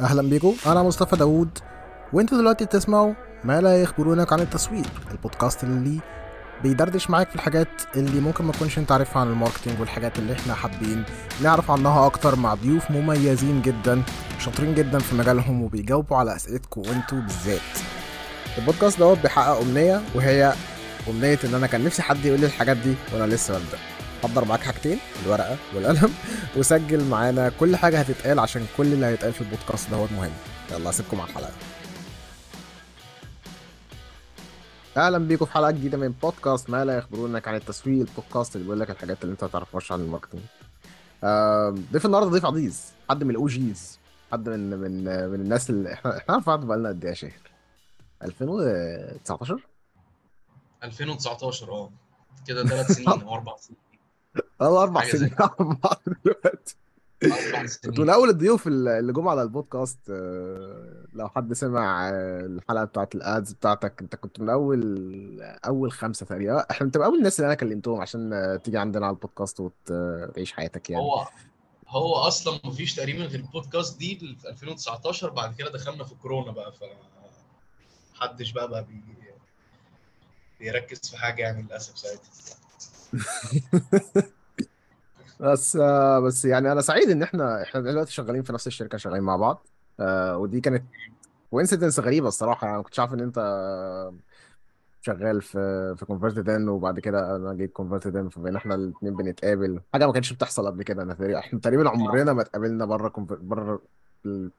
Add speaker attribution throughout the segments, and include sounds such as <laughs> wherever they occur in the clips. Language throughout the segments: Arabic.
Speaker 1: أهلا بيكم أنا مصطفى داوود. وإنتوا دلوقتي بتسمعوا ما لا يخبرونك عن التسويق البودكاست اللي بيدردش معاك في الحاجات اللي ممكن ما تكونش أنت عارفها عن ال marketing والحاجات اللي إحنا حابين نعرف عنها أكتر مع ضيوف مميزين جدا شاطرين جدا في مجالهم وبيجاوبوا على أسئلتكم وإنتوا بالذات. البودكاست دوت بيحقق أمنية وهي أمنية إن أنا كان نفسي حد يقول لي الحاجات دي وأنا لسه ببدأ. حضر معاك حاجتين الورقة والقلم وسجل معانا كل حاجة هتتقال عشان كل اللي هيتقال في البودكاست دوت مهم يلا اسيبكم على الحلقة. أهلا بيكم في حلقة جديدة من بودكاست ما لا يخبرونك عن التسويق البودكاست اللي بيقول لك الحاجات اللي أنت ما تعرفهاش عن ال marketing ضيف النهارده ضيف عزيز حد من ال OGs حد من من من الناس اللي إحنا إحنا عارف بعض بقالنا قد إيه يا شاهر 2019
Speaker 2: 2019 آه. كده ثلاث سنين أو أربع سنين.
Speaker 1: آه أربع
Speaker 2: حاجة زي
Speaker 1: سنين بعض دلوقتي.
Speaker 2: أربع
Speaker 1: كنت
Speaker 2: سنين.
Speaker 1: من أول الضيوف اللي جم على البودكاست آه، لو حد سمع آه، الحلقة بتاعت الأدز بتاعتك أنت كنت من أول أول خمسة تقريبا. إحنا انت من أول الناس اللي أنا كلمتهم عشان آه، تيجي عندنا على البودكاست وتعيش حياتك يعني.
Speaker 2: هو هو أصلا مفيش تقريبا غير البودكاست دي في 2019 بعد كده دخلنا في كورونا بقى ف محدش بقى بقى بي... بيركز في حاجة يعني للأسف ساعتها. <laughs>
Speaker 1: بس آه، بس يعني أنا سعيد إن إحنا إحنا دلوقتي شغالين في نفس الشركة شغالين مع بعض. آه، ودي كانت coincidence غريبة الصراحة. يعني ما كنتش عارف إن أنت شغال في في Convertedin وبعد كده أنا جيت Convertedin فبقينا إحنا الاثنين بنتقابل. حاجة ما كانتش بتحصل قبل كده. أنا تقريبا إحنا تقريبا عمرنا ما اتقابلنا بره بره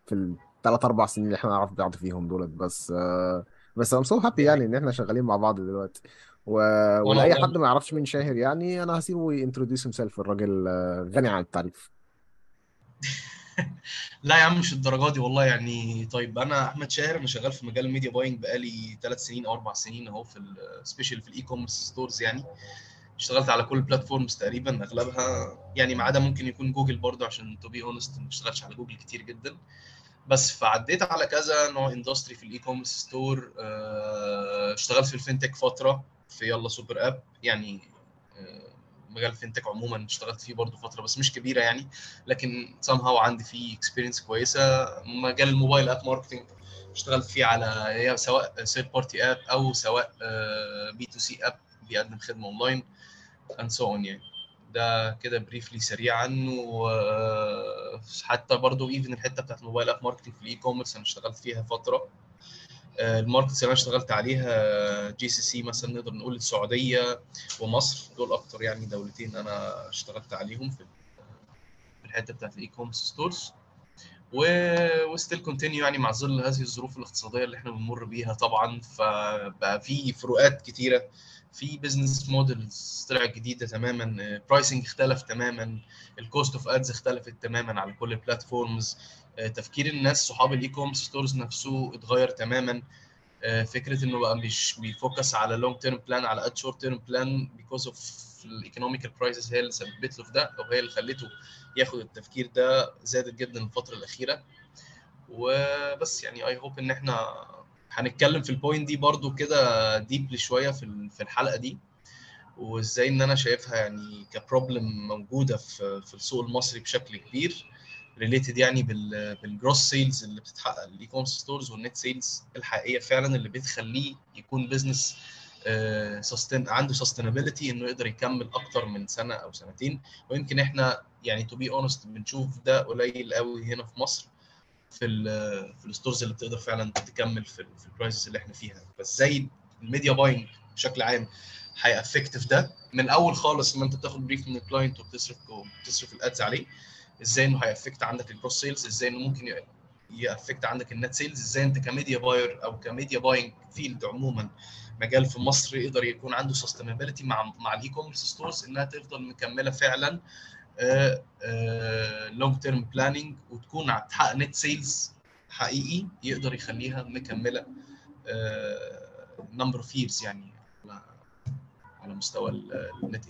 Speaker 1: في الثلاث أربع سنين اللي إحنا نعرف بعض فيهم دولت. بس آه، بس so happy
Speaker 2: دي
Speaker 1: يعني إن إحنا شغالين مع بعض دلوقتي. و... ولأي
Speaker 2: والله.
Speaker 1: حد ما يعرفش مين شاهر يعني أنا هسيبه ي introduce himself الراجل آه، غني عن التعريف. <laughs>
Speaker 2: لا يا عم مش الدرجة دي والله يعني. طيب أنا أحمد شاهر أنا شغال في مجال ال media buying بقالي ثلاث سنين أو أربع سنين أهو especially في ال e-commerce stores يعني. اشتغلت على كل ال platforms تقريبا أغلبها. يعني ما عدا ممكن يكون جوجل برضه عشان to be honest ما اشتغلتش على جوجل كتير جدا. بس فعديت على كذا نوع industry في ال e-commerce store اشتغلت في ال fintech فترة. في يلا super app يعني آه، مجال ال fintech عموما اشتغلت فيه برضه فترة بس مش كبيرة يعني لكن somehow عندي فيه experience كويسة. مجال ال mobile app marketing اشتغلت فيه على سواء third party app أو سواء B2C app بيقدم خدمة online and so on يعني. ده كده briefly سريعا وحتى برضو even الحتة بتاعت ال mobile app marketing في ال e-commerce أنا اشتغلت فيها فترة. آه، ال markets اللي أنا اشتغلت عليها GCC مثلا نقدر نقول السعودية ومصر دول أكتر يعني دولتين أنا اشتغلت عليهم في الحتة بتاعت ال e-commerce stores و still continue يعني مع ظل هذه الظروف الاقتصادية اللي إحنا بنمر بيها طبعا فبقى في فروقات كتيرة. في business models طلعت جديدة تماما pricing اختلف تماما ال cost of ads اختلفت تماما على كل ال platforms تفكير الناس صحاب ال e-commerce stores نفسه اتغير تماما. آه، فكرة إنه بقى مش بي focus على long term plan على قد short term plan because of ال economical crisis هي اللي سببت له في ده أو هي اللي خلته ياخد التفكير ده زادت جدا الفترة الأخيرة. وبس يعني I hope إن إحنا هنتكلم في ال point دي برضو كده deeply شوية في في الحلقة دي. وإزاي إن أنا شايفها يعني ك problem موجودة في في السوق المصري بشكل كبير. related يعني بال بال gross sales اللي بتتحقق ال e-commerce stores وال net sales الحقيقية فعلا اللي بتخليه يكون business sustain عنده sustainability إنه يقدر يكمل أكتر من سنة أو سنتين. ويمكن إحنا يعني to be honest بنشوف ده قليل قوي هنا في مصر في ال في ال stores اللي بتقدر فعلا تكمل في, ال- في ال prices اللي إحنا فيها. بس زي ال media buying بشكل عام هي affect في ده. من اول خالص ما أنت بتاخد brief من ال client وبتصرف وبتصرف ال ads عليه. إزاي إنه هي affect عندك ال gross sales إزاي إنه ممكن ي affect عندك ال net sales إزاي أنت ك media buyer أو ك media buying field عموما مجال في مصر يقدر يكون عنده sustainability مع مع ال e-commerce stores إنها تفضل مكملة فعلا long term planning وتكون تحقق net sales حقيقي يقدر يخليها مكملة number of years يعني على على مستوى النت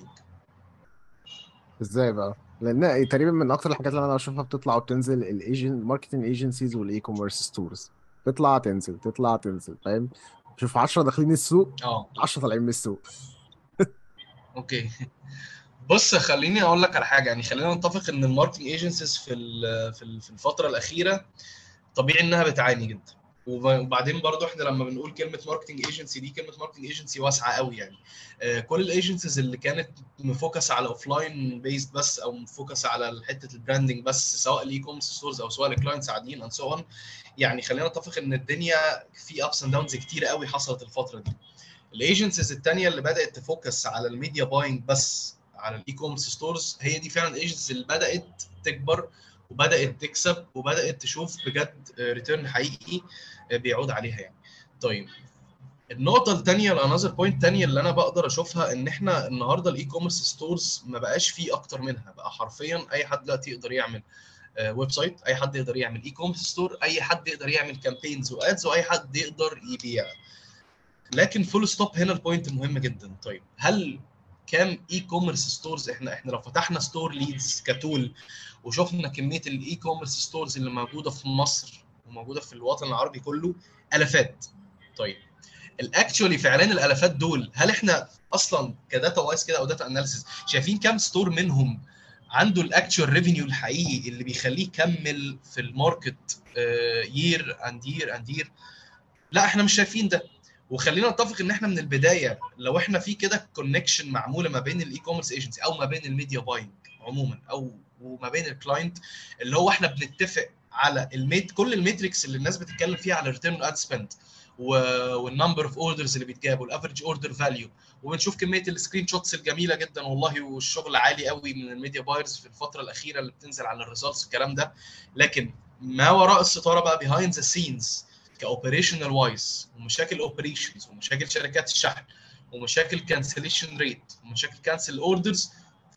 Speaker 1: إزاي بقى؟ لأن تقريبا من أكتر الحاجات اللي أنا بشوفها بتطلع وتنزل ال agen marketing agencies وال e-commerce stores تطلع تنزل تطلع تنزل فاهم؟ شوف 10 داخلين السوق
Speaker 2: آه.
Speaker 1: 10 طالعين من السوق.
Speaker 2: okay. بص خليني أقول لك على حاجة. يعني خلينا نتفق إن ال marketing agencies في في الفترة الأخيرة طبيعي إنها بتعاني جدا. وبعدين برضو إحنا لما بنقول كلمة marketing agency دي كلمة marketing agency واسعة قوي يعني. آه، كل ال agencies اللي كانت م focus على offline based بس أو م focus على حتة ال branding بس سواء ال e-commerce stores أو سواء ال clients عاديين and so يعني خلينا نتفق إن الدنيا في ups and downs كتير قوي حصلت الفترة دي. ال agencies الثانية اللي بدأت ت focus على ال media buying بس على ال e-commerce stores هي دي فعلا ال agencies اللي بدأت تكبر وبدأت تكسب وبدأت تشوف بجد return حقيقي. بيعود عليها يعني. طيب النقطة الثانية ال another point الثانية اللي أنا بقدر أشوفها إن إحنا النهاردة ال e-commerce stores ما بقاش فيه أكتر منها. بقى حرفيا أي حد دلوقتي يقدر يعمل website أي حد يقدر يعمل e-commerce store أي حد يقدر يعمل campaigns و ads وأي حد يقدر يبيع. لكن full stop هنا ال point مهم جدا. طيب هل كام e-commerce stores إحنا إحنا لو فتحنا Store Leads ك tool وشفنا كمية ال e-commerce stores اللي موجودة في مصر وموجودة في الوطن العربي كله ألافات. طيب ال actually فعلا الألافات دول هل إحنا أصلا ك data wise كده أو data analysis شايفين كام store منهم عنده ال actual revenue الحقيقي اللي بيخليه يكمل في ال market year and year and year لا إحنا مش شايفين ده. وخلينا نتفق إن إحنا من البداية لو إحنا في كده connection معمولة ما بين ال e-commerce agency أو ما بين ال media buying عموما أو وما بين ال client اللي هو إحنا بنتفق على ال med كل ال metrics اللي الناس بتتكلم فيها على return ad spend وال number of orders اللي بيتجابوا وال average order value وبنشوف كمية ال screenshots الجميلة جدا والله والشغل عالي قوي من ال media buyers في الفترة الأخيرة اللي بتنزل على ال results الكلام ده. لكن ما وراء الستارة بقى behind the scenes ك operational wise ومشاكل operations ومشاكل شركات الشحن ومشاكل cancellation rate ومشاكل cancel orders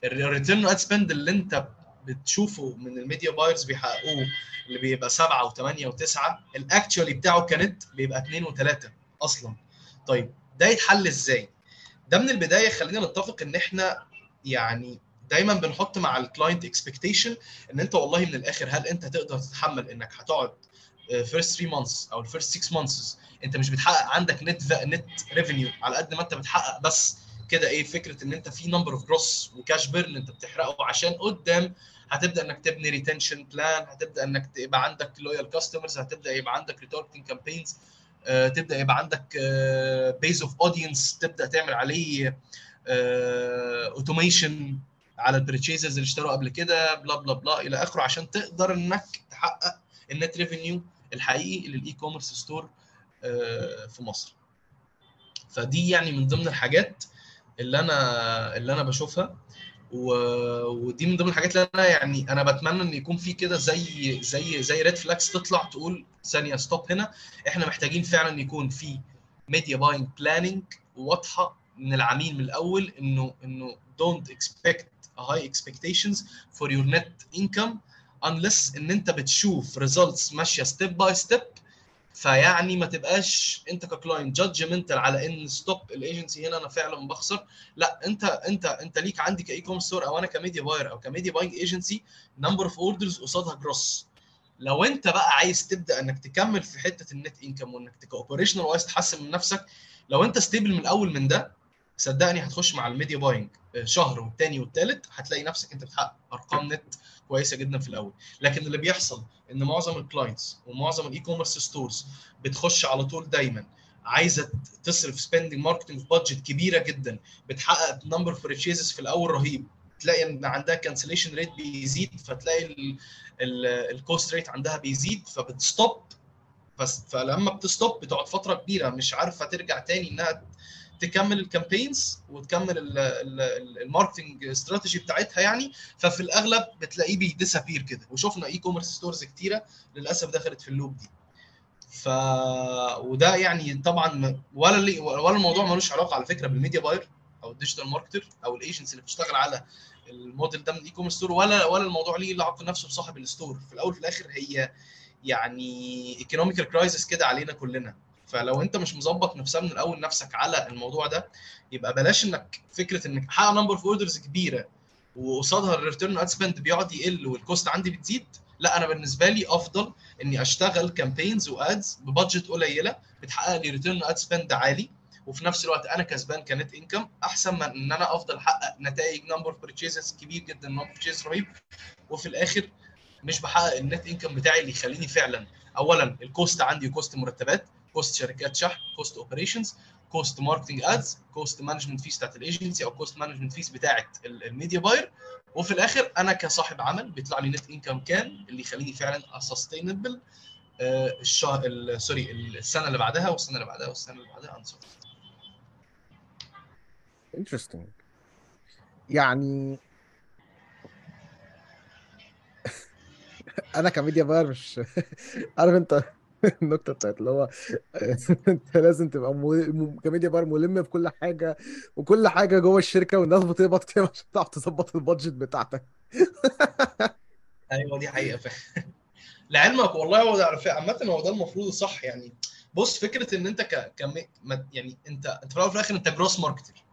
Speaker 2: ال return ad spend اللي انت بتشوفه من ال media buyers بيحققوه اللي بيبقى 7 و8 و9 ال actually بتاعه كنت بيبقى 2 و3 أصلا طيب ده يتحل إزاي؟ ده من البداية خلينا نتفق إن إحنا يعني دايما بنحط مع ال client expectation إن أنت والله من الآخر هل أنت تقدر تتحمل إنك هتقعد first 3 months أو ال first 6 months أنت مش بتحقق عندك net net revenue على قد ما أنت بتحقق بس كده إيه فكرة ان انت في number of gross و cash burn انت بتحرقه عشان قدام هتبدأ انك تبني retention plan هتبدأ انك يبقى عندك loyal customers هتبدأ يبقى عندك retargeting campaigns تبدأ يبقى عندك base of audience تبدأ تعمل عليه automation على ال purchases اللي اشتروا قبل كده bla bla bla إلى آخره عشان تقدر انك تحقق ال net revenue الحقيقي لل e-commerce store في مصر. فدي يعني من ضمن الحاجات اللي أنا اللي أنا بشوفها. و... ودي من ضمن الحاجات اللي أنا يعني أنا بتمنى إن يكون في كده زي زي زي red flags تطلع تقول ثانية stop هنا. إحنا محتاجين فعلا يكون في media buying planning واضحة من العميل من الأول إنه إنه don't expect high expectations for your net income unless إن أنت بتشوف results ماشية step by step فيعني ما تبقاش انت ك client judgmental على ان stop ال agency هنا أنا فعلا بخسر. لا انت انت انت ليك عندي ك e-commerce store أو أنا ك media buyer أو ك media buying agency number of orders قصادها gross لو انت بقى عايز تبدأ إنك تكمل في حتة ال net income وإنك ك operational wise تحسن من نفسك لو انت stable من الأول من ده صدقني هتخش مع ال media buying شهر والتاني والتالت هتلاقي نفسك أنت بتحقق أرقام نت كويسة جدا في الأول. لكن اللي بيحصل إن معظم ال clients ومعظم ال e-commerce stores بتخش على طول دايما عايزة تصرف spending marketing budget كبيرة جدا بتحقق number purchases في الأول رهيب. تلاقي إن عندها cancellation rate بيزيد فتلاقي ال cost rate عندها بيزيد فبت stop فلما بت stop بتقعد فترة كبيرة مش عارفة ترجع تاني إنها تكمل ال campaigns وتكمل ال marketing strategy بتاعتها يعني. ففي الأغلب بتلاقيه بي disappear كده. وشفنا e-commerce stores كتيرة للأسف دخلت في ال loop دي. ف وده يعني طبعا ولا لي ولا الموضوع ملوش علاقة على فكرة بال media buyer أو ال digital marketer أو الايجنسي اللي بتشتغل على الموديل ده من ال e-commerce store ولا ولا الموضوع ليه علاقة نفسه بصاحب ال store في الأول وفي الآخر هي يعني economical crisis كده علينا كلنا. فلو انت مش مظبط نفسها من الأول نفسك على الموضوع ده يبقى بلاش إنك فكرة إنك تحقق number of orders كبيرة وقصادها ال return ad spend بيقعد يقل وال cost عندي بتزيد لا أنا بالنسبة لي أفضل إني أشتغل campaigns و ads ب budget قليلة بتحقق لي return ad spend عالي وفي نفس الوقت أنا كسبان ك net income أحسن من إن أنا أفضل أحقق نتائج number of كبير جدا number purchases رهيب وفي الآخر مش بحقق ال net income بتاعي اللي يخليني فعلا اولا ال cost عندي cost مرتبات cost شركات شحن cost operations cost marketing ads cost management fees بتاعت الايجنسي أو cost management fees بتاعت ال media buyer وفي الآخر أنا كصاحب عمل بيطلع لي net income كان اللي يخليني فعلا a sustainable الشهر sorry السنة اللي بعدها والسنة اللي بعدها والسنة اللي بعدها انصر
Speaker 1: interesting يعني <laughs> أنا ك media buyer مش <laughs> عارف أنت <laughs> النكتة بتاعت اللي هو <laughs> أنت لازم تبقى مو... ك media buyer ملم بكل حاجة وكل حاجة جوه الشركة والناس بتقبض كام عشان تعرف تظبط ال budget بتاعتك. <laughs>
Speaker 2: أيوه دي حقيقة فعلا. لعلمك والله هو عامة هو ده المفروض صح يعني. بص فكرة إن أنت ك... يعني أنت أنت في الآخر أنت growth marketer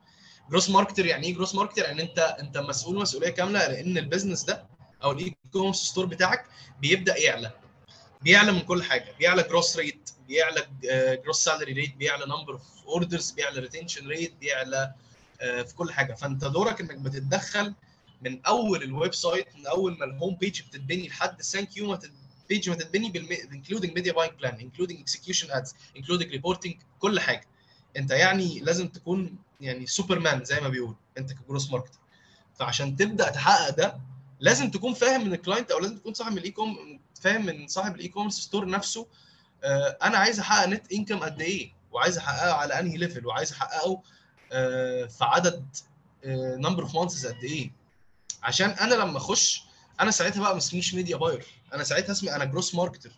Speaker 2: growth marketer يعني إيه growth marketer يعني أنت أنت مسؤول مسؤولية كاملة لأن ال business ده أو ال e-commerce store بتاعك بيبدأ يعلى. بيعلى من كل حاجة. بيعلى growth rate بيعلى growth salary rate بيعلى number of orders بيعلى retention rate بيعلى في كل حاجة. فأنت دورك إنك بتتدخل من أول ال website من أول ما ال home page بتتبني لحد ال thank you page ما تتبني including media buying plan including execution ads including reporting كل حاجة. أنت يعني لازم تكون يعني سوبرمان زي ما بيقول أنت ك growth marketer. فعشان تبدأ تحقق ده لازم تكون فاهم من ال client أو لازم تكون صاحب من ال e-com فاهم من صاحب ال e-commerce store نفسه آه أنا عايز أحقق net income قد إيه؟ وعايز أحققه على أنهي level وعايز أحققه آه في عدد number of months قد إيه؟ عشان أنا لما أخش أنا ساعتها بقى ما اسميش media buyer أنا ساعتها اسمي أنا growth marketer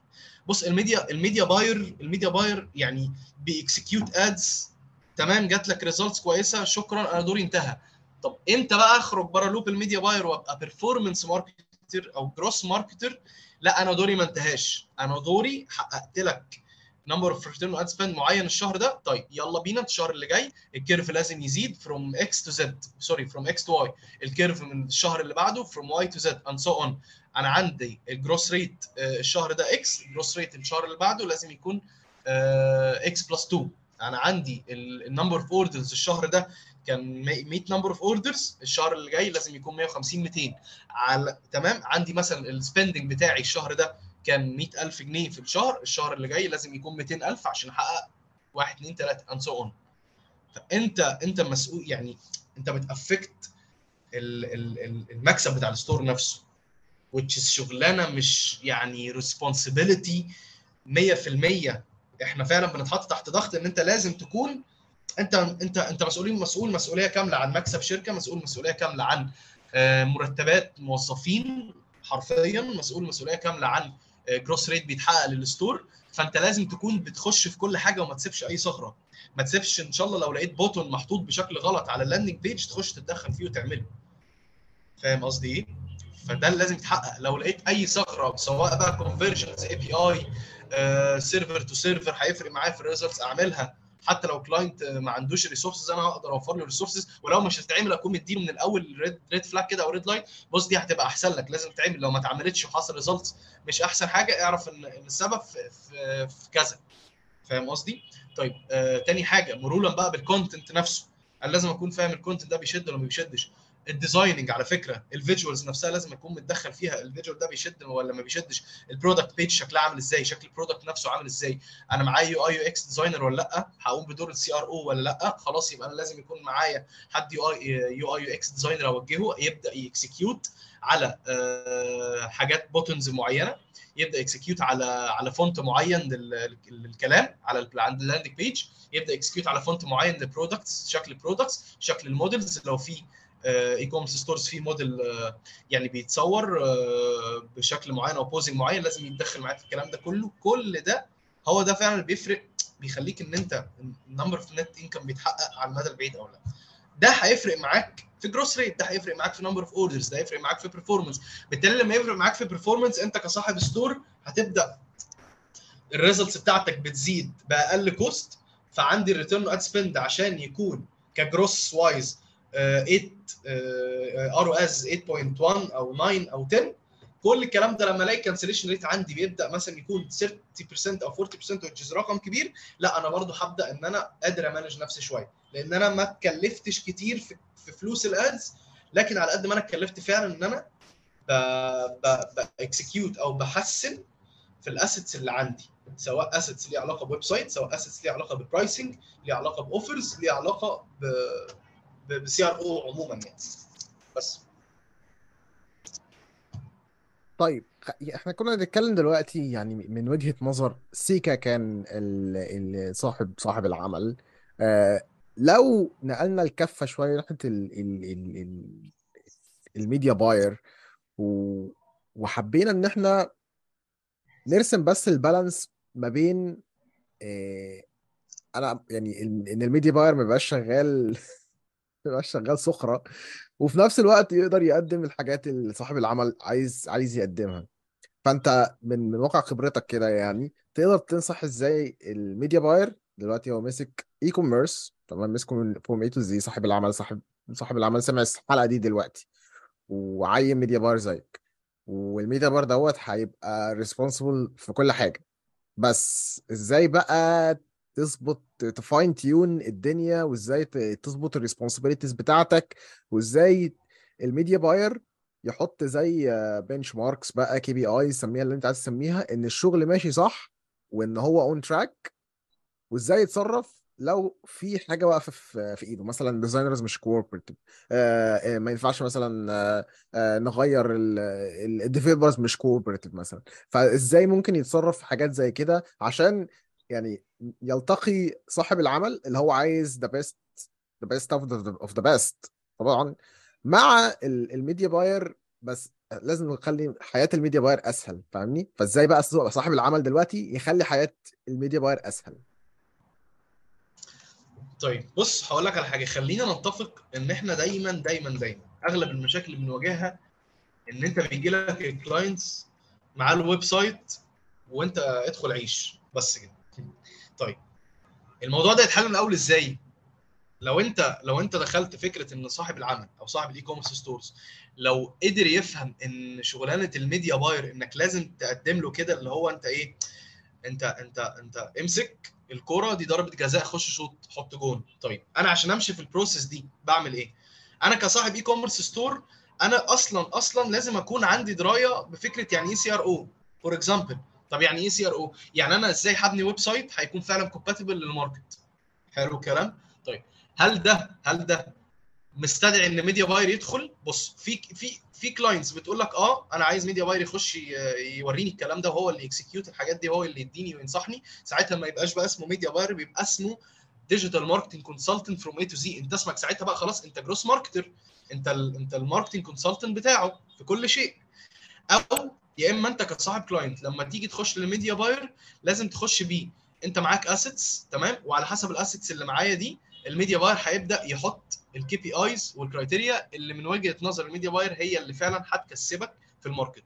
Speaker 2: بص ال media ال media buyer ال media buyer يعني بي execute ads تمام جات لك results كويسة شكرا أنا دوري انتهى. طب إمتى بقى أخرج بره loop ال media buyer وأبقى performance marketer أو growth marketer لا أنا دوري ما انتهاش. أنا دوري حققت لك number of return ad spend معين الشهر ده. طيب يلا بينا. الشهر اللي جاي ال curve لازم يزيد from X to Z sorry from X to Y ال curve من الشهر اللي بعده from Y to Z and so on أنا عندي ال growth rate الشهر ده X ال growth rate الشهر اللي بعده لازم يكون X plus 2 أنا عندي ال number of orders الشهر ده كان 100 number of orders الشهر اللي جاي لازم يكون 150 200 على تمام؟ عندي مثلا ال spending بتاعي الشهر ده كان 100000 جنيه في الشهر. الشهر اللي جاي لازم يكون 200000 عشان أحقق 1 2 3 and so on فانت أنت مسؤول يعني أنت بت affect المكسب بتاع ال store نفسه which is شغلانة مش يعني responsibility 100% إحنا فعلا بنتحط تحت ضغط إن أنت لازم تكون انت انت انت مسؤولين مسؤول مسؤولية كاملة عن مكسب شركة مسؤول مسؤولية كاملة عن مرتبات موظفين حرفيا مسؤول مسؤولية كاملة عن growth rate بيتحقق لل store. فانت لازم تكون بتخش في كل حاجة وما تسيبش أي ثغره ما تسيبش إن شاء الله لو لقيت button محطوط بشكل غلط على ال landing page تخش تتدخل فيه وتعمله. فاهم قصدي إيه؟ فده اللي لازم يتحقق. لو لقيت أي ثغره سواء بقى conversions API server to server هيفرق معايا في ال results اعملها حتى لو client ما عندوش resources أنا هقدر أوفر له resources ولو مش هتتعمل أكون مديله من الأول red red flag كده أو red line بص دي هتبقى أحسن لك. لازم تعمل لو ما اتعملتش وحصل results مش أحسن حاجة اعرف إن السبب في, في, في كذا. فاهم قصدي؟ طيب آه تاني حاجة مرورا بقى بال content نفسه. أنا لازم أكون فاهم ال content ده بيشد ولا ما بيشدش؟ ال designing على فكرة ال visuals نفسها لازم اكون متدخل فيها. ال visual ده بيشد ولا ما بيشدش؟ ال product page شكلها عامل إزاي؟ شكل ال product نفسه عامل إزاي؟ أنا معايا UI UX designer ولا لأ؟ هقوم بدور ال CRO ولا لأ؟ خلاص يبقى أنا لازم يكون معايا حد UI UI UX designer أوجهه يبدأ ي execute على حاجات buttons معينة يبدأ execute على على font معين للكلام على ال landing page يبدأ execute على font معين لل products شكل ال products شكل ال models لو في e-commerce stores في موديل يعني بيتصور بشكل معين أو posing معين لازم يتدخل معاك في الكلام ده كله. كل ده هو ده فعلا اللي بيفرق بيخليك إن أنت ال number of net income بيتحقق على المدى البعيد أو لا. ده هيفرق معاك في growth rate ده هيفرق معاك في number of orders ده هيفرق معاك في performance بالتالي لما يفرق معاك في performance أنت كصاحب store هتبدأ ال results بتاعتك بتزيد بأقل cost فعندي ال return ad spend عشان يكون ك growth wise 8 ROAS 8.1 أو 9 أو 10 كل الكلام ده لما ألاقي cancellation rate عندي بيبدأ مثلا يكون 30% أو 40% which رقم كبير. لا أنا برضو هبدأ إن أنا قادر أ manage نفسي شوية لأن أنا ما اتكلفتش كتير في, في فلوس ال ads. لكن على قد ما أنا اتكلفت فعلا إن أنا ب execute أو بحسن في ال assets اللي عندي. سواء assets ليها علاقة ب website سواء assets ليها علاقة ب pricing ليها علاقة ب offers ليها علاقة ب CRO عموما يعني. بس.
Speaker 1: طيب إحنا كنا بنتكلم دلوقتي يعني من وجهة نظر سيكا كان صاحب صاحب العمل. آه لو نقلنا الكفة شوية ناحية ال ال ال ال ال media buyer وحبينا إن إحنا نرسم بس ال balance ما بين آه أنا يعني إن ال media buyer ما يبقاش شغال <laughs> يبقاش شغال سخرة وفي نفس الوقت يقدر يقدم الحاجات اللي صاحب العمل عايز عايز يقدمها. فأنت من من واقع خبرتك كده يعني تقدر تنصح إزاي ال media buyer؟ دلوقتي هو ماسك e-commerce تمام؟ مسكه من from A to Z صاحب العمل صاحب صاحب العمل سمع الحلقة دي دلوقتي وعين media buyer زيك. وال media buyer دوت هيبقى responsible في كل حاجة. بس إزاي بقى تظبط ت fine tune الدنيا وإزاي تظبط ال responsibilities بتاعتك وإزاي ال media buyer يحط زي benchmarks بقى KPI سميها اللي أنت عايز تسميها إن الشغل ماشي صح وإن هو on track وإزاي يتصرف لو في حاجة واقفة في إيده. مثلا designers مش cooperative ما ينفعش مثلا آه، آه، نغير ال developers مش cooperative مثلا. فإزاي ممكن يتصرف في حاجات زي كده؟ عشان يعني يلتقي صاحب العمل اللي هو عايز the best the best of the best طبعا مع ال- ال media buyer بس لازم نخلي حياة ال media buyer أسهل فاهمني؟ فإزاي بقى صاحب العمل دلوقتي يخلي حياة ال media buyer أسهل؟
Speaker 2: طيب بص هقول لك على حاجة. خلينا نتفق إن إحنا دايما دايما دايما أغلب المشاكل اللي بنواجهها إن أنت بيجي لك ال clients مع ال website وأنت ادخل عيش بس كده. طيب الموضوع ده يتحل من الأول إزاي؟ لو أنت لو أنت دخلت فكرة إن صاحب العمل أو صاحب ال e-commerce stores لو قدر يفهم إن شغلانة ال media buyer إنك لازم تقدم له كده اللي هو أنت إيه؟ أنت أنت أنت امسك الكورة دي ضربة جزاء خش شوط حط جون. طيب أنا عشان أمشي في ال process دي بعمل إيه؟ أنا كصاحب e-commerce store أنا أصلا أصلا لازم أكون عندي دراية بفكرة يعني إيه CRO for example طب يعني إيه سي ار أو يعني أنا إزاي هبني website هيكون فعلا compatible لل market حلو الكلام. طيب هل ده هل ده مستدعي إن media buyer يدخل؟ بص في في في clients بتقول لك آه أنا عايز media buyer يخش يوريني الكلام ده وهو اللي ي execute الحاجات دي هو اللي يديني وينصحني. ساعتها ما يبقاش بقى اسمه media buyer بيبقى اسمه digital marketing consultant from A to Z انت اسمك ساعتها بقى خلاص انت growth marketer انت ال انت ال marketing consultant بتاعه في كل شيء. أو يا إما أنت كصاحب client لما تيجي تخش لل media buyer لازم تخش بيه. أنت معاك assets تمام؟ وعلى حسب ال assets اللي معايا دي ال media buyer هيبدأ يحط ال KPIs وال criteria اللي من وجهة نظر ال media buyer هي اللي فعلا هتكسبك في ال market.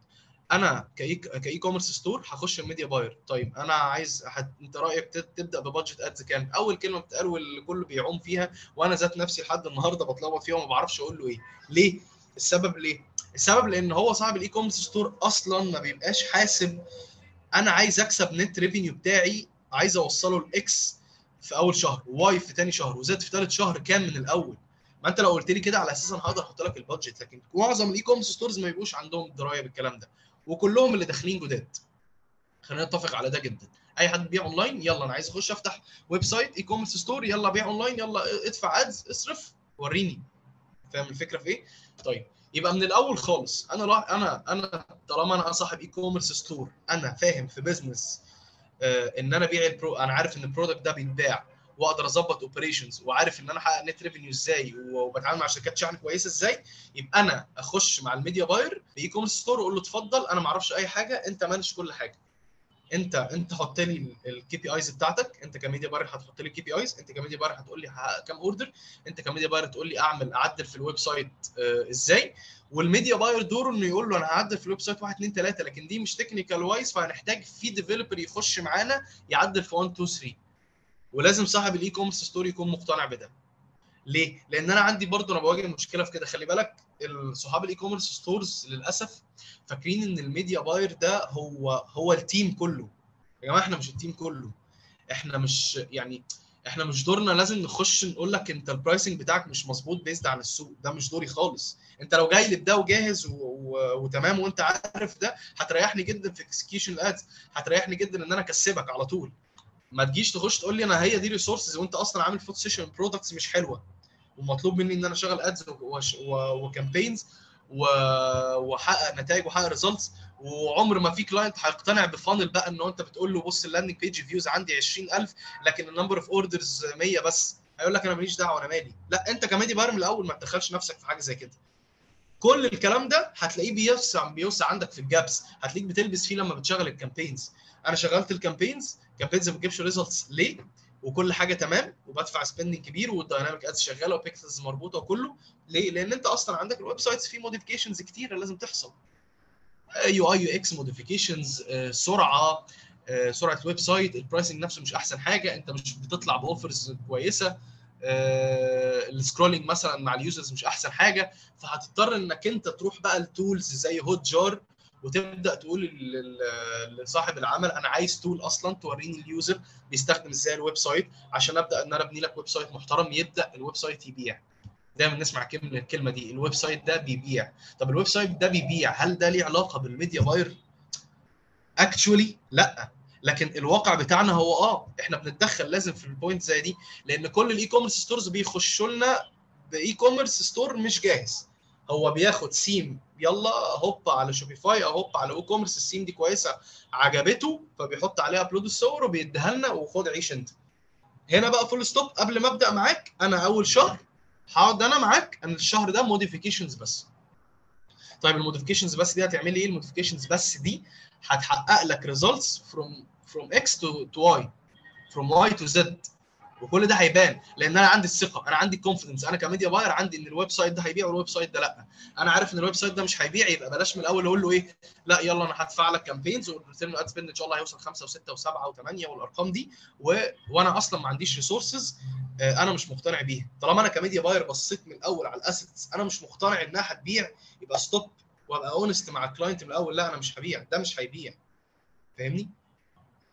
Speaker 2: أنا ك e-commerce store هخش ال media buyer طيب أنا عايز حت... أنت رأيك تبدأ ب budget ads كام؟ أول كلمة بتتقال واللي كله بيعوم فيها وأنا ذات نفسي لحد النهارده بتلخبط فيها وما بعرفش أقول له إيه. ليه؟ السبب ليه؟ السبب لأن هو صاحب ال e-commerce store أصلا ما بيبقاش حاسب أنا عايز اكسب net revenue بتاعي عايز اوصله ل X في اول شهر و Y في ثاني شهر و Z في ثالث شهر كام من الأول. ما انت لو قلت لي كده على أساس أنا هقدر أحط لك ال budget لكن معظم ال e-commerce stores ما بيبقوش عندهم دراية بالكلام ده. وكلهم اللي داخلين جداد. خلينا نتفق على ده جدا. أي حد بيبيع اونلاين يلا أنا عايز أخش أفتح website e-commerce store يلا بيع اونلاين يلا ادفع ads اصرف وريني. فاهم الفكرة في إيه؟ طيب. يبقى من الأول خالص أنا لا أنا أنا طالما أنا صاحب e-commerce store أنا فاهم في business آه إن أنا أبيع ال pro أنا عارف إن ال product ده بيتباع وأقدر أظبط operations وعارف إن أنا أحقق net revenue إزاي وبتعامل مع شركات شحن كويسة إزاي يبقى أنا أخش مع ال media buyer ب e-commerce store وأقول له اتفضل أنا ما أعرفش أي حاجة أنت manage كل حاجة. انت انت حط لي ال KPIs بتاعتك انت ك media buyer هتحط لي ال KPIs انت ك media buyer هتقول لي كام order انت ك media buyer تقول لي اعمل اعدل في ال website آه إزاي؟ وال media buyer دوره انه يقول له أنا هعدل في ال website 1 2 3 لكن دي مش technical wise فهنحتاج في developer يخش معانا يعدل في 1 2 3 ولازم صاحب ال e-commerce store يكون مقتنع بده. ليه؟ لأن أنا عندي برضه أنا بواجه مشكلة في كده. خلي بالك صحاب ال e-commerce stores للأسف فاكرين إن ال media buyer ده هو هو ال team كله. يا جماعة إحنا مش ال team كله. إحنا مش يعني إحنا مش دورنا لازم نخش نقول لك أنت ال pricing بتاعك مش مظبوط بيزيد عن السوق. ده مش دوري خالص. أنت لو جاي لي بده وجاهز و... و... وتمام وأنت عارف ده هتريحني جدا في execution ال ads هتريحني جدا إن أنا أكسبك على طول. ما تجيش تخش تقول لي أنا هي دي resources وأنت أصلا عامل photo session products مش حلوة. ومطلوب مني إن أنا أشغل ads و campaigns وأحقق نتائج وأحقق results وعمر ما في client هيقتنع ب funnel بقى إن أنت بتقول له بص ال landing page views عندي 20000 لكن ال number of orders 100 بس. هيقول لك أنا ماليش دعوة أنا مالي. لا أنت ك media buyer من الأول ما تدخلش نفسك في حاجة زي كده. كل الكلام ده هتلاقيه بيوسع بيوسع عندك في ال gaps. هتلاقيك بتلبس فيه لما بتشغل ال campaigns أنا شغلت ال campaigns campaigns ما بتجيبش results ليه؟ وكل حاجة تمام وبدفع spending كبير وال dynamic ads شغالة و pixels مربوطة وكله. ليه؟ لأن أنت أصلا عندك ال websites فيه modifications كتيرة لازم تحصل. UI UX modifications سرعة آه، سرعة ال website ال pricing نفسه مش أحسن حاجة أنت مش بتطلع ب offers كويسة. ال scrolling مثلا مع ال users مش أحسن حاجة. فهتضطر إنك أنت تروح بقى ل tools زي Hotjar وتبدأ تقول لصاحب العمل أنا عايز tool أصلا توريني ال user بيستخدم إزاي ال website عشان أبدأ إن أنا أبني لك website محترم يبدأ ال website يبيع. دايما نسمع كلمه الكلمة دي ال website ده بيبيع. طب ال website ده بيبيع هل ده ليه علاقة بال media buyer؟ actually لا. لكن الواقع بتاعنا هو آه إحنا بنتدخل لازم في ال point زي دي لأن كل ال e-commerce stores بيخشوا لنا ب e-commerce store مش جاهز. هو بياخد سيم يلا هوب على Shopify أو هوب على WooCommerce ال theme دي كويسة عجبته فبيحط عليها upload الصور وبيديها لنا وخد عيش انت هنا بقى full stop قبل ما أبدأ معاك أنا أول شهر هقعد أنا معاك إن الشهر ده modifications بس. طيب ال modifications بس دي هتعمل لي إيه؟ ال modifications بس دي هتحقق لك from from x to to y from y to z. وكل ده هيبان لأن أنا عندي الثقة أنا عندي ال confidence أنا ك media buyer عندي إن ال website ده هيبيع وال website ده لأ. أنا عارف إن ال website ده مش هيبيع يبقى بلاش من الأول أقول له إيه لأ يلا أنا هدفع لك campaigns وال return ad إن شاء الله هيوصل 5 و6 و7 و8 والأرقام دي و... وأنا أصلا ما عنديش resources أنا مش مقتنع بيها. طالما أنا ك media buyer بصيت من الأول على ال assets أنا مش مقتنع إنها هتبيع يبقى stop وأبقى honest مع ال client من الأول لأ أنا مش هبيع ده مش هيبيع. فاهمني؟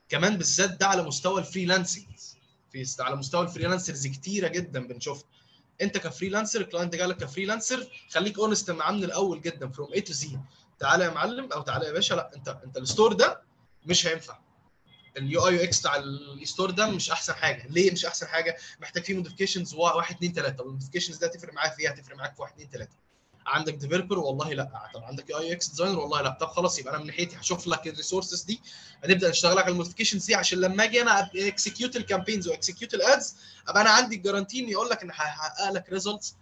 Speaker 2: كمان بالذات ده على مستوى ال freelancing في على مستوى ال freelancers كتيرة جدا بنشوفها. أنت ك freelancer ال client جالك ك freelancer خليك honest معاه من الأول جدا from A to Z تعالى يا معلم أو تعالى يا باشا لا أنت أنت ال store ده مش هينفع. ال UI UX بتاع ال store ده مش أحسن حاجة. ليه مش أحسن حاجة؟ محتاج فيه modifications 1 2 3 طب ال modifications ده هتفرق معاك في إيه؟ هتفرق معاك في 1 2 3 عندك developer والله لا. طب عندك UX designer والله لا. طب خلاص يبقى أنا من ناحيتي هشوف لك ال resources دي. هنبدأ نشتغل على ال modifications دي عشان لما أجي أنا execute ال campaigns و execute ال ads أبقى أنا عندي ال guarantee ان يقول لك إن هحقق لك results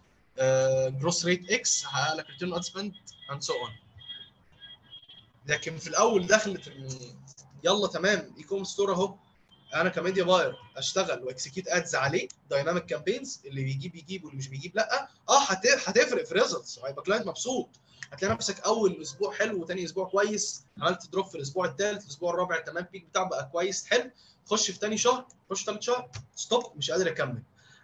Speaker 2: growth rate x هحقق لك return ad spend and so on لكن في الأول دخلت يلا تمام e-commerce store أهو. أنا ك media buyer اشتغل و execute ads عليه dynamic campaigns اللي بيجيب يجيب واللي مش بيجيب لأ آه هتفرق في results هيبقى client مبسوط. هتلاقي نفسك أول أسبوع حلو وثاني أسبوع كويس عملت drop في الأسبوع الثالث الأسبوع الرابع تمام ال peak بتاعه بقى كويس حلو. خش في ثاني شهر خش ثالث شهر stop مش قادر أكمل.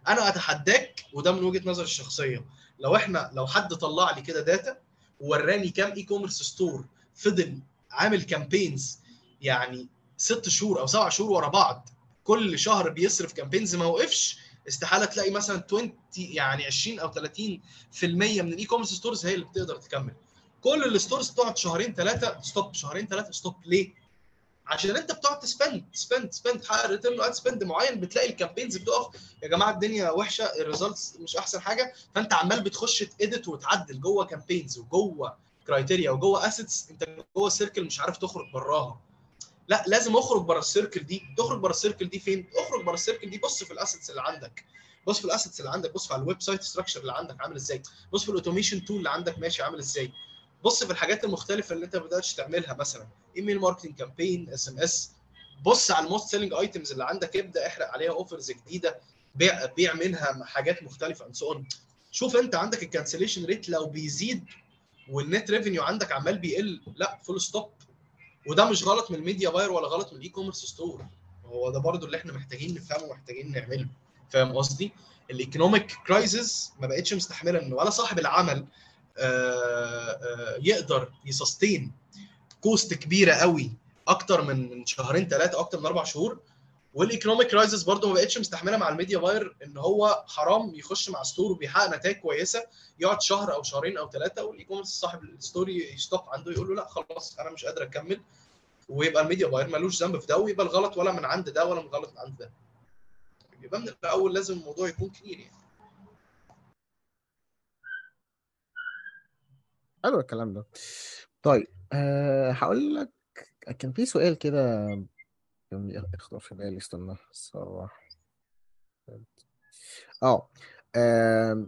Speaker 2: أنا أتحداك وده من وجهة نظري الشخصية لو إحنا لو حد طلع لي كده data ووراني كام e-commerce store فضل عامل campaigns يعني ست شهور أو سبع شهور ورا بعض. كل شهر بيصرف campaigns ما وقفش. استحالة تلاقي مثلا 20 يعني 20 أو 30% من ال e-commerce stores هي اللي بتقدر تكمل. كل ال stores بتقعد شهرين ثلاثة stop شهرين ثلاثة stop ليه؟ عشان أنت بتقعد ت spend spend spend تحقق return ad spend معين بتلاقي ال campaigns بتقف. يا جماعة الدنيا وحشة. ال results مش أحسن حاجة. فأنت عمال بتخش ت edit وتعدل جوه campaigns وجوه criteria وجوه assets أنت جوه ال circle مش عارف تخرج براها. لا لازم أخرج بره ال circle دي. تخرج بره ال circle دي فين؟ اخرج بره ال circle دي. بص في ال assets اللي عندك. بص في ال assets اللي عندك. بص على ال website structure اللي عندك عامل إزاي. بص في ال automation tool اللي عندك ماشي عامل إزاي. بص في الحاجات المختلفة اللي أنت ما بداتش تعملها مثلا. email marketing campaign SMS بص على ال most selling items اللي عندك. ابدأ احرق عليها offers جديدة. بيع بيع منها حاجات مختلفة and so شوف أنت عندك ال cancellation rate لو بيزيد وال net revenue عندك عمال بيقل لا full stop وده مش غلط من ال media buyer ولا غلط من ال e-commerce store هو ده برضو اللي إحنا محتاجين نفهمه ومحتاجين نعمله. فاهم قصدي؟ ال economic crisis ما بقتش مستحملة إن ولا صاحب العمل آآ آآ يقدر ي sustain cost كبيرة قوي أكتر من شهرين ثلاثة أكتر من أربع شهور وال economic crisis برضه ما بقتش مستحملة مع ال media buyer إن هو حرام يخش مع store وبيحقق نتائج كويسة يقعد شهر أو شهرين أو ثلاثة وال e-commerce صاحب ال store ي stop عنده يقول له لا خلاص أنا مش قادر أكمل ويبقى ال media buyer ملوش ذنب في ده ويبقى الغلط ولا من عند ده ولا من غلط من عند ده. يبقى من الأول لازم الموضوع يكون clear يعني.
Speaker 1: حلو الكلام ده. طيب أه هقول لك كان في سؤال كده كان اختار في بالي استنى الصراحة آه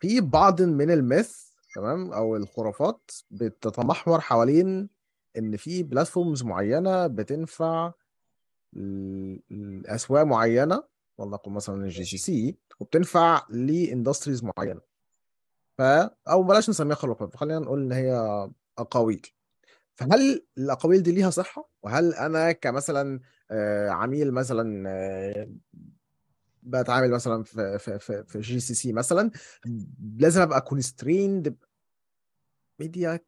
Speaker 1: في بعض من ال myth تمام أو الخرافات بتتمحور حوالين إن في platforms معينة بتنفع لأسواق معينة ولنقل مثلا ال GCC وبتنفع ل industries معينة. ف أو بلاش نسميها خرافات خلينا نقول إن هي أقاويل. فهل الأقاويل دي ليها صحة؟ وهل أنا كمثلا آه، عميل مثلا آه، بتعامل مثلا في في في, في GCC مثلا لازم أبقى constrained media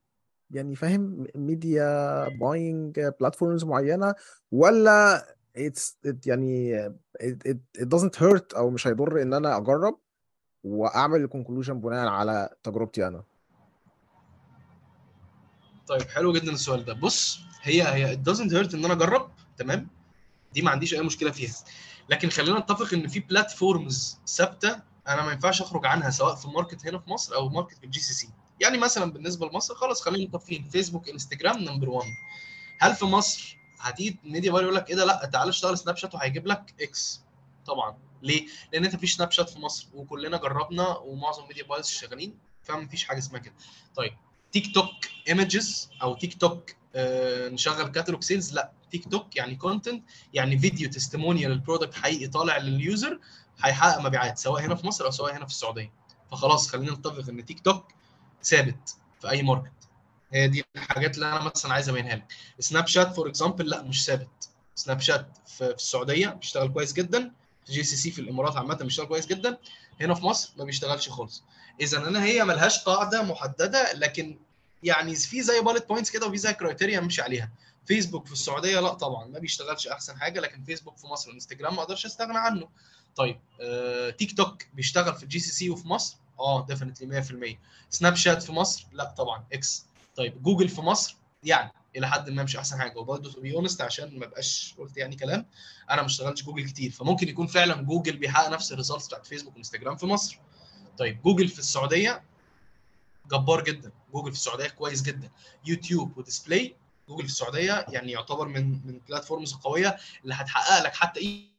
Speaker 1: يعني فاهم media buying platforms معينة ولا it يعني it doesn't hurt أو مش هيضر إن أنا أجرب وأعمل ال conclusion بناء على تجربتي أنا؟
Speaker 2: طيب حلو جدا السؤال ده. بص هي هي it doesn't hurt إن أنا أجرب تمام؟ دي ما عنديش أي مشكلة فيها. لكن خلينا نتفق إن في platforms ثابتة أنا ما ينفعش أخرج عنها سواء في market هنا في مصر أو market في ال GCC يعني مثلا بالنسبة لمصر خلاص خلينا متفقين. فيسبوك انستجرام number 1 هل في مصر هتيجي media buyer يقول لك إيه ده؟ لأ تعالى اشتغل سناب شات وهيجيب لك X طبعا. ليه؟ لأن أنت في سناب شات في مصر وكلنا جربنا ومعظم media buyers شغالين فمفيش حاجة اسمها كده. طيب تيك توك images أو تيك توك آه نشغل catalog sales لا تيك توك يعني content يعني فيديو testimonial لل product حقيقي طالع لل user هيحقق مبيعات سواء هنا في مصر أو سواء هنا في السعودية. فخلاص خلينا نتفق إن تيك توك ثابت في أي market هي دي الحاجات اللي أنا مثلا عايز أبينها لك. سناب شات for example لا مش ثابت. سناب شات في, السعودية بيشتغل كويس جدا. GCC في الإمارات عامة بيشتغل كويس جدا. هنا في مصر ما بيشتغلش خالص. اذا أنا هي ملهاش قاعدة محددة لكن يعني في زي bullet points كده وفي زي criteria امشي عليها. فيسبوك في السعودية لا طبعا ما بيشتغلش أحسن حاجة لكن فيسبوك في مصر وإنستجرام ما أقدرش أستغنى عنه. طيب آه، تيك توك بيشتغل في ال GCC وفي مصر؟ آه definitely 100% سناب شات في مصر؟ لا طبعا X طيب جوجل في مصر؟ يعني إلى حد ما مش أحسن حاجة. وبرضه to be honest عشان ما بقاش قلت يعني كلام أنا ما اشتغلتش جوجل كتير. فممكن يكون فعلا جوجل بيحقق نفس ال results بتاعت فيسبوك وإنستجرام في مصر. طيب جوجل في السعودية؟ جبار جدا. جوجل في السعودية كويس جدا. يوتيوب و display جوجل في السعودية يعني يعتبر من من ال platforms القويه اللي هتحقق لك حتى إيه؟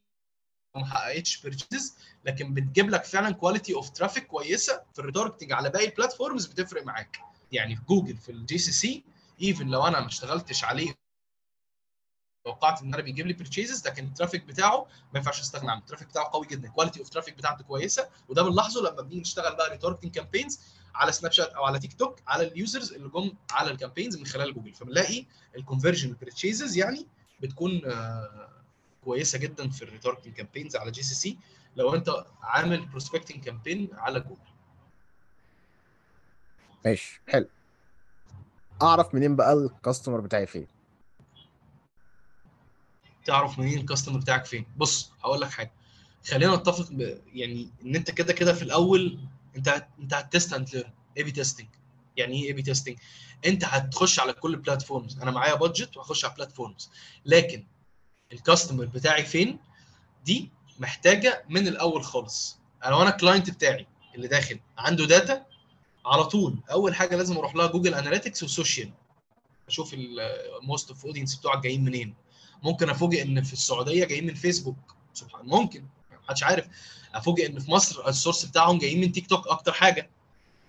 Speaker 2: ما حققتش purchase لكن بتجيب لك فعلا quality of traffic كويسة في ال retargeting على باقي ال platforms بتفرق معاك. يعني في جوجل في ال GCC even لو أنا ما اشتغلتش عليه توقعت إن أنا بيجيب لي purchases لكن ال traffic بتاعه ما ينفعش أستغنى عنه. ال traffic بتاعه قوي جدا. quality of traffic بتاعته كويسة. وده بنلاحظه لما بنيجي نشتغل بقى retargeting campaigns على سناب شات أو على تيك توك على ال users اللي جم على ال campaigns من خلال جوجل. فبنلاقي ال conversion ال purchases يعني بتكون آه، كويسة جدا في ال retargeting campaigns على GCC لو أنت عامل prospecting campaign على جوجل.
Speaker 1: ماشي حلو. أعرف منين بقى ال customer بتاعي فين؟
Speaker 2: تعرف منين ال customer بتاعك فين؟ بص هقول لك حاجة. خلينا نتفق ب... يعني إن أنت كده كده في الأول انت. انت ه test and learn A/B testing يعني إيه A/B testing انت هتخش على كل ال platforms أنا معايا budget وهخش على platforms لكن ال customer بتاعي فين؟ دي محتاجة من الأول خالص. أنا وأنا ال client بتاعي اللي داخل عنده data على طول أول حاجة لازم أروح لها Google Analytics و social أشوف ال most of audience بتوعك جايين منين. ممكن أفوجئ إن في السعودية جايين من فيسبوك سبحان ممكن. محدش عارف. أفوجئ إن في مصر ال source بتاعهم جايين من تيك توك أكتر حاجة.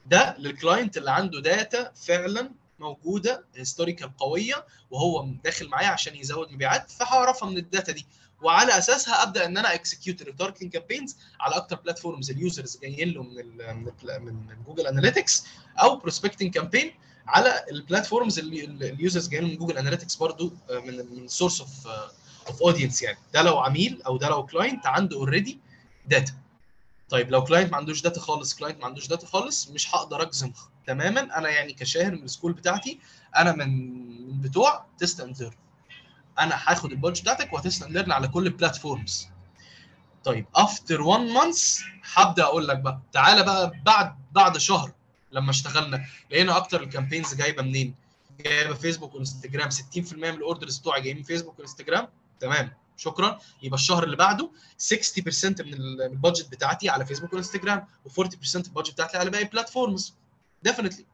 Speaker 2: ده لل client اللي عنده data فعلا موجودة historical قوية وهو داخل معايا عشان يزود مبيعات فهعرفها من ال data دي. وعلى أساسها أبدأ إن أنا execute retargeting campaigns على أكتر platforms ال users جايين له من ال من, Google Analytics أو prospecting campaign على ال platforms اللي ال users جايين من Google Analytics برضو من من source of of audience يعني. ده لو عميل أو ده لو client عنده already data طيب لو client ما عندوش data خالص client ما عندوش data خالص مش هقدر أجزم تماما. أنا يعني كشاهر من ال school بتاعتي أنا من بتوع test and learn أنا هاخد ال budget بتاعتك وه test and learn على كل ال platforms طيب after 1 month هبدأ أقول لك بقى تعالى بقى بعد بعد شهر لما اشتغلنا. لقينا أكتر ال campaigns جايبة منين؟ جايبة فيسبوك وإنستجرام. 60% من ال orders بتوعي جايين من فيسبوك وإنستجرام. تمام. شكرا. يبقى الشهر اللي بعده 60% من ال budget بتاعتي على فيسبوك وانستجرام و40% ال budget بتاعتي على باقي ال platforms definitely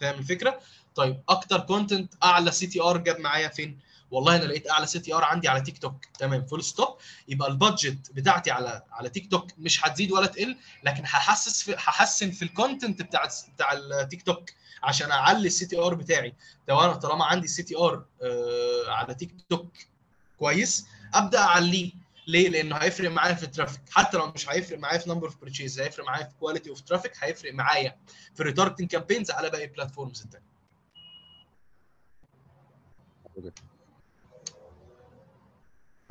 Speaker 2: فاهم الفكرة؟ طيب أكتر content أعلى CTR جاب معايا فين؟ والله أنا لقيت أعلى CTR عندي على تيك توك تمام full stop يبقى ال budget بتاعتي على على تيك توك مش هتزيد ولا تقل لكن هحسس في هحسن في ال content بتاع بتاع التيك توك عشان أعلي ال CTR بتاعي. لو أنا طالما عندي ال CTR على تيك توك كويس. أبدأ أعليه. ليه؟ لأنه هيفرق معايا في ال traffic حتى لو مش هيفرق معايا في number of purchases هيفرق معايا في quality of traffic هيفرق معايا في ال retargeting campaigns على باقي ال platforms
Speaker 1: الثانية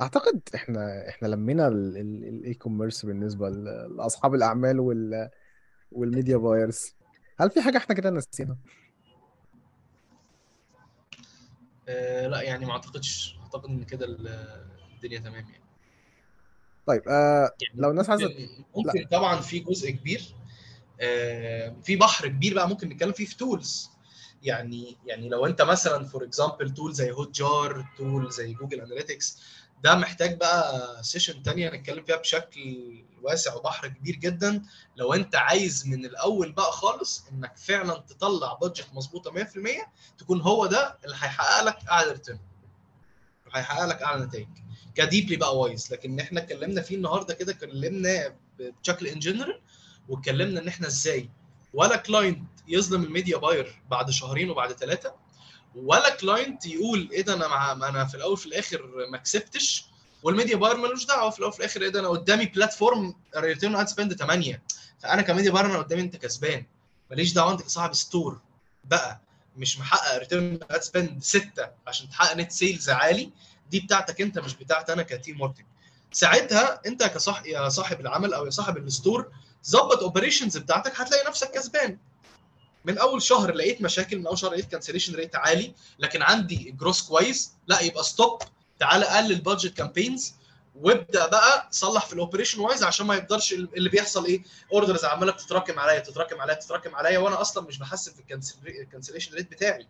Speaker 1: أعتقد إحنا إحنا لمينا ال e-commerce بالنسبة لأصحاب الأعمال وال وال media buyers هل في حاجة إحنا كده نسينا؟
Speaker 2: آه لا يعني ما أعتقدش. أعتقد إن كده ال- الدنيا تمام يعني.
Speaker 1: طيب آه
Speaker 2: يعني
Speaker 1: لو الناس عايزة
Speaker 2: ممكن ممكن طبعا في جزء كبير آه، في بحر كبير بقى ممكن نتكلم فيه في tools يعني يعني لو أنت مثلا for example tool زي Hotjar tool زي Google Analytics ده محتاج بقى session تانية نتكلم فيها بشكل واسع وبحر كبير جدا. لو أنت عايز من الأول بقى خالص إنك فعلا تطلع budget مظبوطة 100% تكون هو ده اللي هيحقق لك اعلى return هيحقق لك أعلى نتائج. ك deeply بقى wise لكن إحنا اتكلمنا فيه النهارده كده اتكلمنا بشكل in general واتكلمنا إن إحنا إزاي. ولا client يظلم ال media buyer بعد شهرين وبعد ثلاثة ولا client يقول إيه ده أنا مع أنا في الأول في الآخر ما كسبتش وال media buyer ملوش دعوة في الأول في الآخر إيه ده أنا قدامي platform return ad spend 8 فأنا ك media buyer أنا قدامي أنت كسبان. ماليش دعوة أنت كصاحب store بقى مش محقق return ad spend 6 عشان تحقق net sales عالي دي بتاعتك انت مش بتاعتي أنا ك team marketing ساعتها انت كصاحب يا صاحب العمل أو يا صاحب ال store ظبط operations بتاعتك هتلاقي نفسك كسبان. من أول شهر لقيت مشاكل من أول شهر لقيت cancellation rate عالي لكن عندي gross كويس لا يبقى stop تعالى قلل budget campaigns وابدأ بقى صلح في ال operation wise عشان ما يقدرش اللي بيحصل إيه؟ orders عمالة بتتراكم عليا تتراكم عليا تتراكم عليا وأنا أصلا مش بحسن في ال cancellation rate بتاعي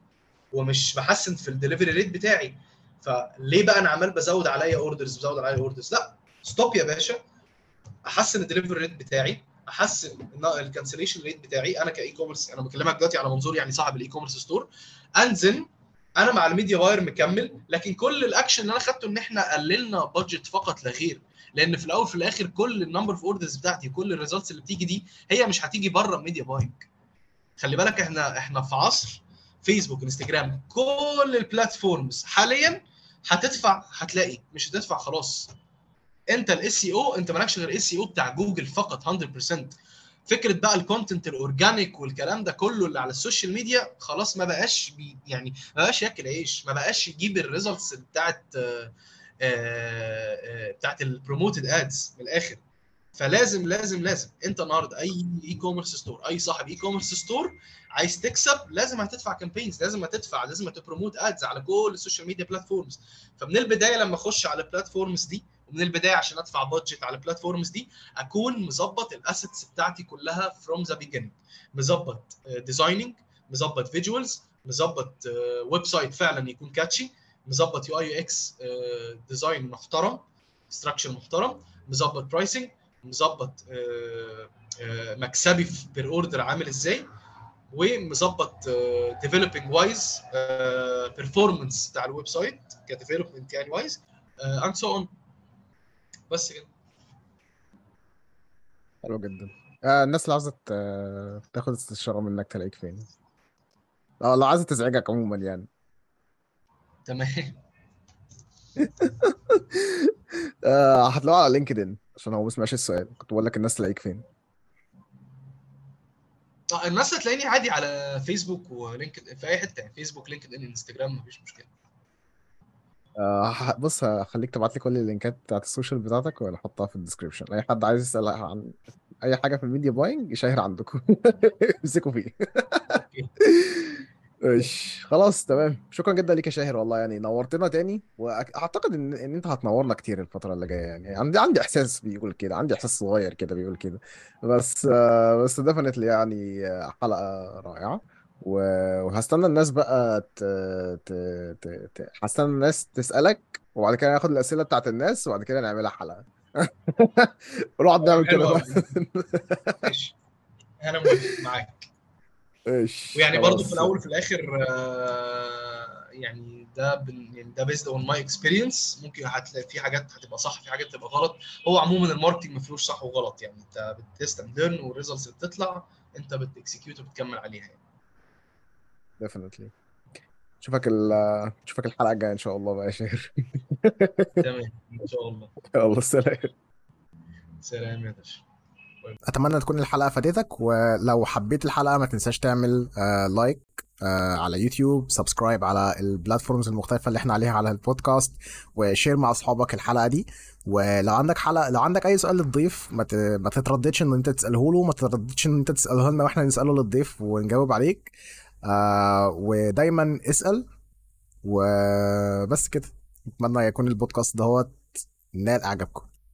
Speaker 2: ومش بحسن في ال delivery rate بتاعي. فليه بقى أنا عمال بزود عليا orders بزود عليا orders لأ stop يا باشا. أحسن ال delivery rate بتاعي أحسن ال cancellation rate بتاعي. أنا ك e-commerce أنا بكلمك دلوقتي على منظور يعني صاحب ال e-commerce store أنزل أنا مع ال media buyer مكمل لكن كل الأكشن اللي أنا خدته إن إحنا قللنا budget فقط لا غير. لأن في الأول في الآخر كل ال number of orders بتاعتي كل ال results اللي بتيجي دي هي مش هتيجي بره ال media buying خلي بالك إحنا إحنا في عصر فيسبوك انستجرام كل ال platforms حاليا هتدفع هتلاقي مش هتدفع خلاص. أنت ال SEO أنت مالكش غير SEO بتاع جوجل فقط 100% فكرة بقى ال content ال organic والكلام ده كله اللي على ال social media خلاص ما بقاش بي يعني ما بقاش ياكل عيش ما بقاش يجيب ال results بتاعت آه، آه، بتاعت ال promoted ads من الآخر. فلازم لازم لازم انت النهارده أي e-commerce store أي صاحب e-commerce store عايز تكسب لازم هتدفع campaigns لازم هتدفع لازم هت promote ads على كل ال social media platforms فمن البداية لما أخش على ال platforms دي ومن البداية عشان أدفع budget على ال platforms دي أكون مظبط ال assets بتاعتي كلها from the beginning مظبط designing مظبط visuals مظبط website فعلا يكون catchy مظبط UI UX design محترم structure محترم مظبط pricing مظبط مكسبي per order عامل إزاي ومظبط developing wise performance بتاع ال website ك development يعني wise and so on بس كده.
Speaker 1: حلو جدا. آه الناس اللي عايزه ت- تاخد استشارة منك تلاقيك فين؟ آه لو عايزه تزعجك عموما يعني.
Speaker 2: تمام. <laughs>
Speaker 1: آه هتلاقوه على LinkedIn عشان هو ما سمعش السؤال. كنت بقول لك الناس تلاقيك فين.
Speaker 2: آه، الناس هتلاقيني عادي على فيسبوك و LinkedIn في أي حتة يعني فيسبوك LinkedIn إنستجرام مفيش مشكلة.
Speaker 1: آه ه- بص هخليك تبعت لي كل اللينكات بتاعت ال social بتاعتك ولا احطها في ال description أي حد عايز يسأل عن أي حاجة في ال media buying يشير عندكم. <laughs> امسكوا فيه. إيش <laughs> خلاص تمام. شكرا جدا ليك يا شاهر والله يعني نورتنا تاني وأعتقد إن إن أنت هتنورنا كتير الفترة اللي جاية يعني عندي عندي إحساس بيقول كده عندي إحساس صغير كده بيقول كده. بس آه، بس ديفنتلي يعني آه، حلقة رائعة. و- وهستنى الناس بقى ت... ت... ت... ت... هستنى الناس تسألك وبعد كده ناخد الأسئلة بتاعت الناس وبعد كده نعملها حلقة. ونقعد نعمل كده
Speaker 2: حلو
Speaker 1: بقى
Speaker 2: ماشي. أنا موافق معاك.
Speaker 1: إيش
Speaker 2: ويعني برضو في
Speaker 1: خلاص.
Speaker 2: الأول وفي الآخر آه، يعني ده بن- يعني ده based on my experience ممكن هتلاقي في حاجات هتبقى صح في حاجات هتبقى غلط. هو عموما ال marketing ما فيهوش صح وغلط يعني أنت ب test and learn وال results بتطلع أنت بت execute وبتكمل عليها يعني.
Speaker 1: definitely اشوفك ال اشوفك الحلقة الجاية إن شاء الله بقى يا شاهر
Speaker 2: تمام إن شاء الله.
Speaker 1: يلا سلام.
Speaker 2: سلام يا باشا.
Speaker 1: أتمنى تكون الحلقة فادتك ولو حبيت الحلقة ما تنساش تعمل آه like آه على يوتيوب subscribe على ال platforms المختلفة اللي إحنا عليها على البودكاست و share مع أصحابك الحلقة دي. ولو عندك حلقة لو عندك أي سؤال للضيف ما ت- ما تترددش إن أنت تسأله له ما تترددش إن أنت تسأله لنا وإحنا نسأله للضيف ونجاوب عليك. آه ودايما اسأل. وبس كده أتمنى يكون البودكاست دهوت نال إعجابكم.